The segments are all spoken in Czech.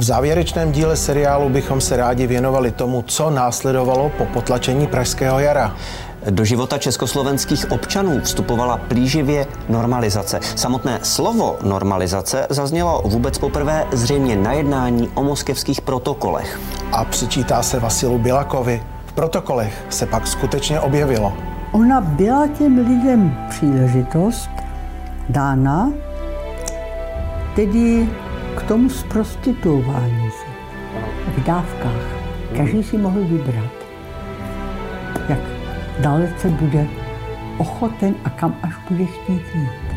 V závěrečném díle seriálu bychom se rádi věnovali tomu, co následovalo po potlačení Pražského jara. Do života československých občanů vstupovala plíživě normalizace. Samotné slovo normalizace zaznělo vůbec poprvé zřejmě na jednání o moskevských protokolech. A přičítá se Vasilu Bilakovi. V protokolech se pak skutečně objevilo. Ona byla těm lidem příležitost dána, tedy k tomu zprostituování se v dávkách. Každý si mohl vybrat, jak dalece bude ochoten a kam až bude chtít jít.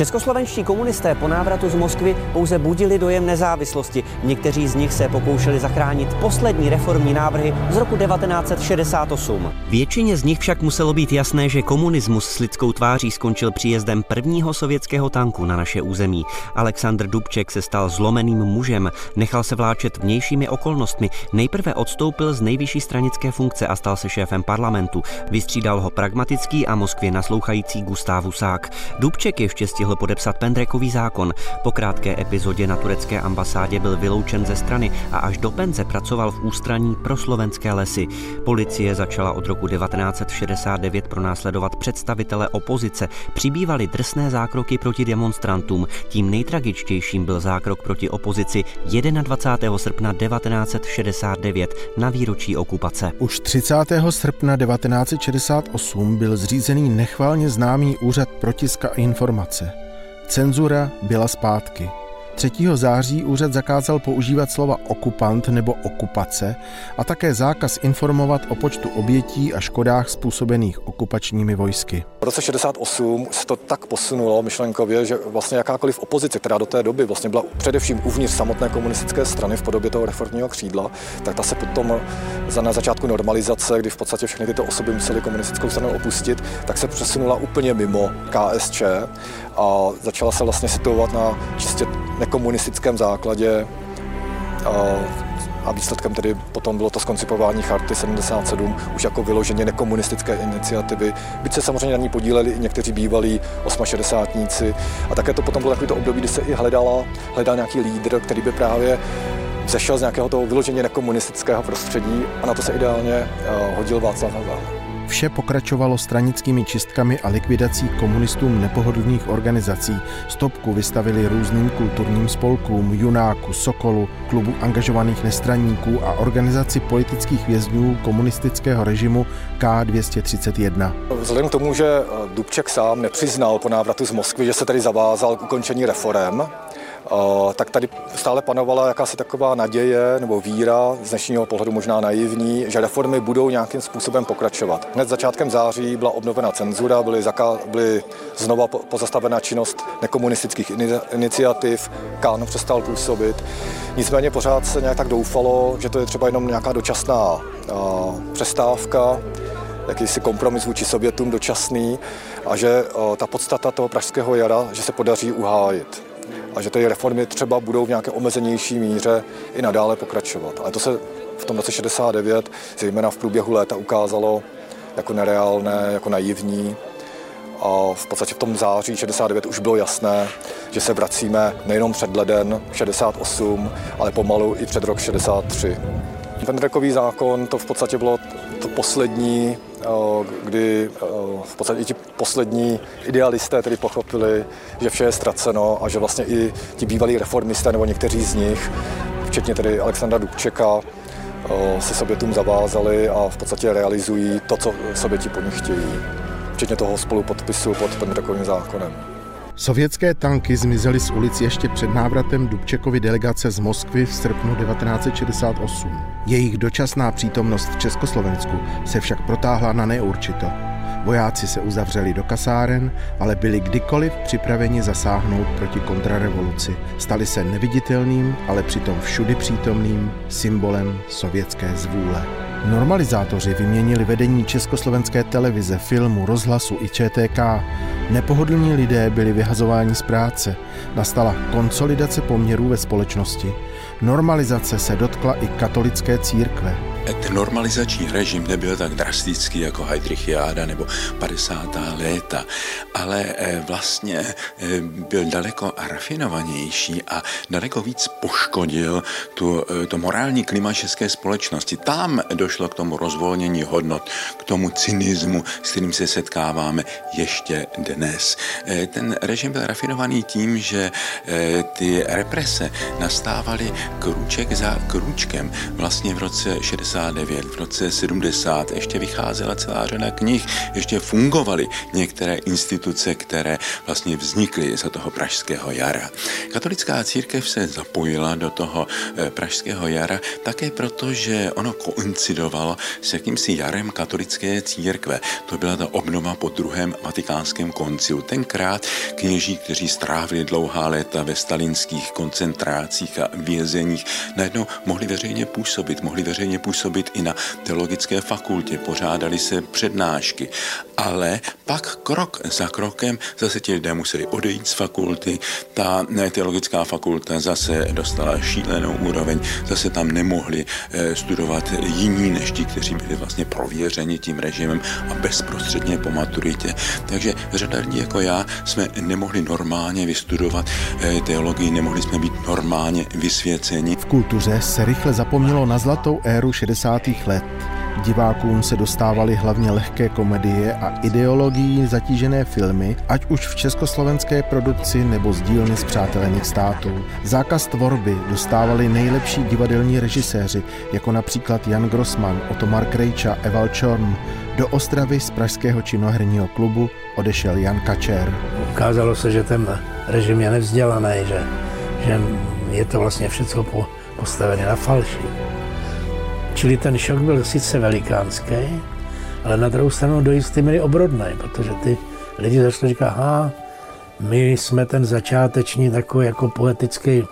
Českoslovenští komunisté po návratu z Moskvy pouze budili dojem nezávislosti. Někteří z nich se pokoušeli zachránit poslední reformní návrhy z roku 1968. Většině z nich však muselo být jasné, že komunismus s lidskou tváří skončil příjezdem prvního sovětského tanku na naše území. Aleksandr Dubček se stal zlomeným mužem, nechal se vláčet vnějšími okolnostmi, nejprve odstoupil z nejvyšší stranické funkce a stal se šéfem parlamentu. Vystřídal ho pragmatický a Moskvě naslouchající Gustav Husák. Dubček ještě stihl stihl podepsat Pendrekový zákon. Po krátké epizodě na turecké ambasádě byl vyloučen ze strany a až do penze pracoval v ústraní pro slovenské lesy. Policie začala od roku 1969 pronásledovat představitele opozice. Přibývaly drsné zákroky proti demonstrantům. Tím nejtragičtějším byl zákrok proti opozici 21. srpna 1969 na výročí okupace. Už 30. srpna 1968 byl zřízený nechválně známý úřad protiska informace. Cenzura byla zpátky. 3. září úřad zakázal používat slova okupant nebo okupace a také zákaz informovat o počtu obětí a škodách způsobených okupačními vojsky. V roce 68 se to tak posunulo myšlenkově, že vlastně jakákoliv opozice, která do té doby vlastně byla především uvnitř samotné komunistické strany v podobě toho reformního křídla, tak ta se potom za na začátku normalizace, kdy v podstatě všechny tyto osoby musely komunistickou stranu opustit, tak se přesunula úplně mimo KSČ a začala se vlastně situovat na čistě nekomunistickém základě. A výsledkem tedy potom bylo to skoncipování Charty 77 už jako vyloženě nekomunistické iniciativy, byť se samozřejmě na ní podíleli i někteří bývalí osmašedesátníci. A také to potom bylo takový to období, kdy se i hledala, hledal nějaký lídr, který by právě zešel z nějakého toho vyloženě nekomunistického prostředí a na to se ideálně hodil Václav Havel. Vše pokračovalo stranickými čistkami a likvidací komunistům nepohodlných organizací. Stopku vystavili různým kulturním spolkům, Junáku, Sokolu, klubu angažovaných nestraníků a organizaci politických vězňů komunistického režimu K231. Vzhledem k tomu, že Dubček sám nepřiznal po návratu z Moskvy, že se tady zavázal k ukončení reform, tak tady stále panovala jakási taková naděje nebo víra, z dnešního pohledu možná naivní, že reformy budou nějakým způsobem pokračovat. Hned začátkem září byla obnovena cenzura, byly, zaká- byly znova pozastavena činnost nekomunistických iniciativ, Kán přestal působit. Nicméně pořád se nějak tak doufalo, že to je třeba jenom nějaká dočasná přestávka, jakýsi kompromis vůči Sovětům dočasný a že ta podstata toho pražského jara, že se podaří uhájit a že ty reformy třeba budou v nějaké omezenější míře i nadále pokračovat. Ale to se v tom roce 69, zejména v průběhu léta, ukázalo jako nereálné, jako naivní. A v podstatě v tom září 69 už bylo jasné, že se vracíme nejenom před leden 68, ale pomalu i před rok 63. Ten zákon, to v podstatě bylo to poslední kdy v podstatě i ti poslední idealisté tedy pochopili, že vše je ztraceno a že vlastně i ti bývalí reformisté nebo někteří z nich, včetně tedy Alexandra Dubčeka, se Sovětům zavázali a v podstatě realizují to, co Sověti po nich chtějí, včetně toho spolupodpisu pod Pendrekovým zákonem. Sovětské tanky zmizely z ulic ještě před návratem Dubčekovy delegace z Moskvy v srpnu 1968. Jejich dočasná přítomnost v Československu se však protáhla na neurčito. Vojáci se uzavřeli do kasáren, ale byli kdykoliv připraveni zasáhnout proti kontrarevoluci. Stali se neviditelným, ale přitom všudy přítomným symbolem sovětské zvůle. Normalizátoři vyměnili vedení československé televize, filmu, rozhlasu i ČTK. Nepohodlní lidé byli vyhazováni z práce. Nastala konsolidace poměrů ve společnosti. Normalizace se dotkla i katolické církve. Ten normalizační režim nebyl tak drastický jako Heidrichiáda nebo 50. léta, ale eh, vlastně eh, byl daleko rafinovanější a daleko víc poškodil tu, eh, to morální klima české společnosti. Tam došlo k tomu rozvolnění hodnot, k tomu cynismu, s kterým se setkáváme ještě dnes. Ten režim byl rafinovaný tím, že ty represe nastávaly krůček za krůčkem. Vlastně v roce 69, v roce 70 ještě vycházela celá řada knih, ještě fungovaly některé instituce, které vlastně vznikly za toho pražského jara. Katolická církev se zapojila do toho eh, pražského jara také proto, že ono koincidovalo s jakýmsi jarem katolické církve. To byla ta obnova po druhém vatikánském koncilu. Tenkrát kněží, kteří strávili dlouhá léta ve stalinských koncentrácích a vězeních, najednou mohli veřejně působit, mohli veřejně působit i na teologické fakultě, pořádali se přednášky, ale pak krok za krokem zase ti lidé museli odejít z fakulty, ta teologická fakulta zase dostala šílenou úroveň, zase tam nemohli eh, studovat jiní než ti, kteří byli vlastně prověřeni tím režimem a bezprostředně po maturitě. Takže řada lidí jako já jsme nemohli normálně vystudovat eh, teologii, nemohli jsme být normálně vysvěceni. V kultuře se rychle zapomnělo na zlatou éru 60. let. Divákům se dostávaly hlavně lehké komedie a ideologií zatížené filmy, ať už v československé produkci nebo z dílny zpřátelených států. Zákaz tvorby dostávali nejlepší divadelní režiséři, jako například Jan Grossman, Otomar Krejča, Eval Čorn. Do Ostravy z Pražského činoherního klubu odešel Jan Kačer. Ukázalo se, že ten režim je nevzdělaný, že, že je to vlastně všechno postavené na falši. Čili ten šok byl sice velikánský, ale na druhou stranu do jisté míry obrodný, protože ty lidi začali říkat, aha, my jsme ten začáteční takový jako poetický e,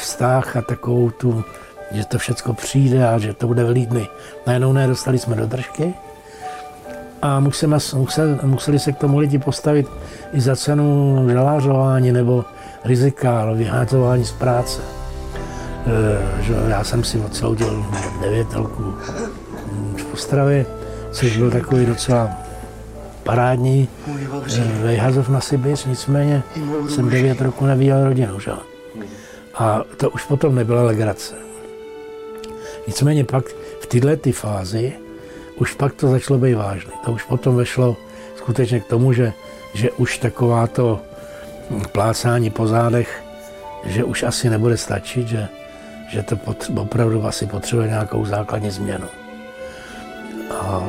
vztah a takovou tu, že to všechno přijde a že to bude vlídný. Najednou ne, dostali jsme do držky a museli, museli, museli se k tomu lidi postavit i za cenu želářování nebo rizika, vyházování z práce. Eh, že já jsem si odsoudil devětelku v Ostravě, což byl takový docela parádní eh, vejhazov na Sibiř, nicméně jsem devět roku neviděl rodinu. Že? A to už potom nebyla legrace. Nicméně pak v této ty fázi už pak to začalo být vážné. To už potom vešlo skutečně k tomu, že, že už takováto plácání po zádech, že už asi nebude stačit, že, že to potře- opravdu asi potřebuje nějakou základní změnu. A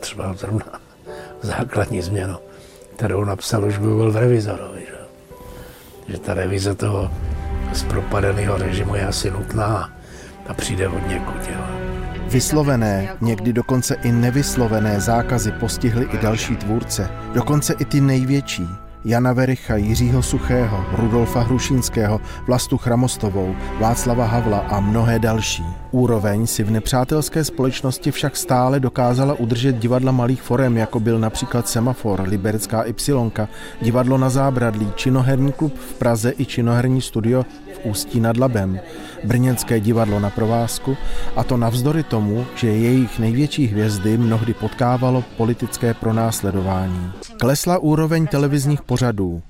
třeba zrovna základní změnu, kterou napsal už Google v revizorovi, že, že ta revize toho zpropadeného režimu je asi nutná a přijde od někud. Jo. Vyslovené, někdy dokonce i nevyslovené zákazy postihly i další tvůrce, dokonce i ty největší, Jana Vericha, Jiřího Suchého, Rudolfa Hrušínského, Vlastu Chramostovou, Václava Havla a mnohé další. Úroveň si v nepřátelské společnosti však stále dokázala udržet divadla malých forem, jako byl například Semafor, Liberecká Y, divadlo na zábradlí, činoherní klub v Praze i činoherní studio v Ústí nad Labem, Brněnské divadlo na provázku, a to navzdory tomu, že jejich největší hvězdy mnohdy potkávalo politické pronásledování. Klesla úroveň televizních pořadů,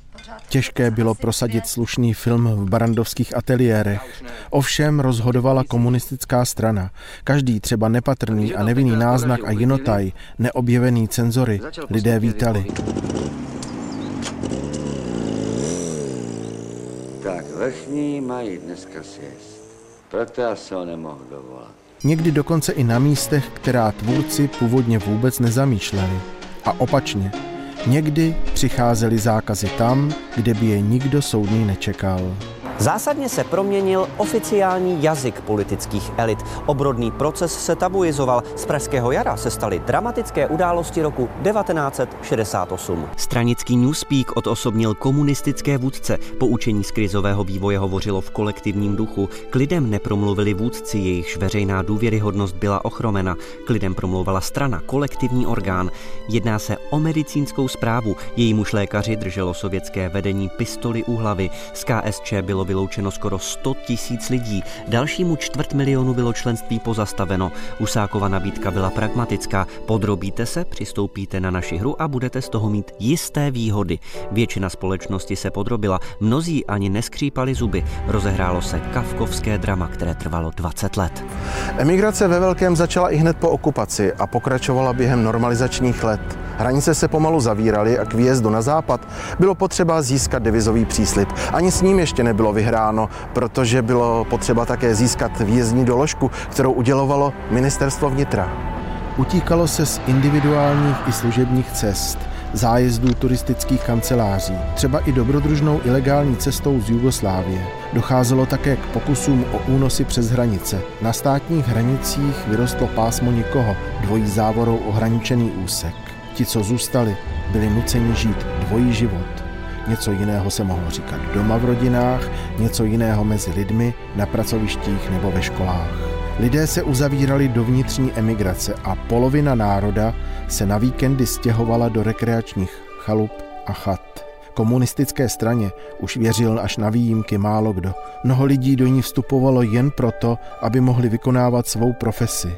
Těžké bylo prosadit slušný film v barandovských ateliérech. Ovšem rozhodovala komunistická strana. Každý třeba nepatrný a nevinný náznak a jinotaj, neobjevený cenzory, lidé vítali. Tak, vrchní mají dneska sjezd. Proto já se ho nemohl dovolat. Někdy dokonce i na místech, která tvůrci původně vůbec nezamýšleli. A opačně, Někdy přicházely zákazy tam, kde by je nikdo soudný nečekal. Zásadně se proměnil oficiální jazyk politických elit. Obrodný proces se tabuizoval. Z Pražského jara se staly dramatické události roku 1968. Stranický Newspeak odosobnil komunistické vůdce. Poučení z krizového vývoje hovořilo v kolektivním duchu. K lidem nepromluvili vůdci, jejichž veřejná důvěryhodnost byla ochromena. K lidem promlouvala strana, kolektivní orgán. Jedná se o medicínskou zprávu. Jejímuž lékaři drželo sovětské vedení pistoli u hlavy. Z KSČ bylo vyloučeno skoro 100 tisíc lidí, dalšímu čtvrt milionu bylo členství pozastaveno. Husákova nabídka byla pragmatická. Podrobíte se, přistoupíte na naši hru a budete z toho mít jisté výhody. Většina společnosti se podrobila, mnozí ani neskřípali zuby. Rozehrálo se kavkovské drama, které trvalo 20 let. Emigrace ve velkém začala i hned po okupaci a pokračovala během normalizačních let. Hranice se pomalu zavíraly a k výjezdu na západ bylo potřeba získat devizový příslip. Ani s ním ještě nebylo vyhráno, protože bylo potřeba také získat výjezdní doložku, kterou udělovalo ministerstvo vnitra. Utíkalo se z individuálních i služebních cest, zájezdů turistických kanceláří, třeba i dobrodružnou ilegální cestou z Jugoslávie. Docházelo také k pokusům o únosy přes hranice. Na státních hranicích vyrostlo pásmo nikoho, dvojí závorou ohraničený úsek. Ti, co zůstali, byli nuceni žít dvojí život. Něco jiného se mohlo říkat doma v rodinách, něco jiného mezi lidmi, na pracovištích nebo ve školách. Lidé se uzavírali do vnitřní emigrace a polovina národa se na víkendy stěhovala do rekreačních chalup a chat. Komunistické straně už věřil až na výjimky málo kdo. Mnoho lidí do ní vstupovalo jen proto, aby mohli vykonávat svou profesi.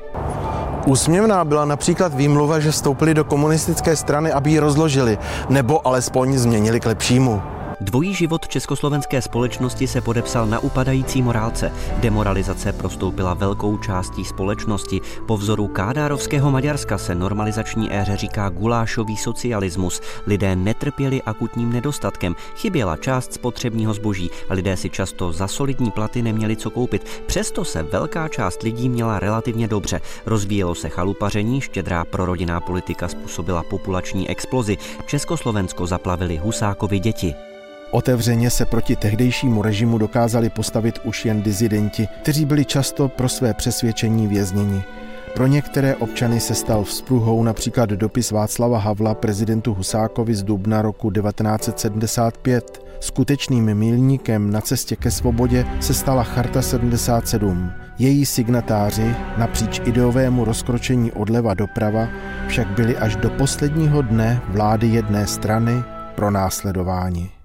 Úsměvná byla například výmluva, že vstoupili do komunistické strany, aby ji rozložili, nebo alespoň změnili k lepšímu. Dvojí život československé společnosti se podepsal na upadající morálce. Demoralizace prostoupila velkou částí společnosti. Po vzoru kádárovského Maďarska se normalizační éře říká gulášový socialismus. Lidé netrpěli akutním nedostatkem, chyběla část spotřebního zboží, lidé si často za solidní platy neměli co koupit. Přesto se velká část lidí měla relativně dobře. Rozvíjelo se chalupaření, štědrá prorodinná politika způsobila populační explozi. Československo zaplavili Husákovi děti. Otevřeně se proti tehdejšímu režimu dokázali postavit už jen dizidenti, kteří byli často pro své přesvědčení vězněni. Pro některé občany se stal vzpruhou například dopis Václava Havla prezidentu Husákovi z dubna roku 1975. Skutečným milníkem na cestě ke svobodě se stala Charta 77. Její signatáři napříč ideovému rozkročení odleva doprava však byli až do posledního dne vlády jedné strany pro následování.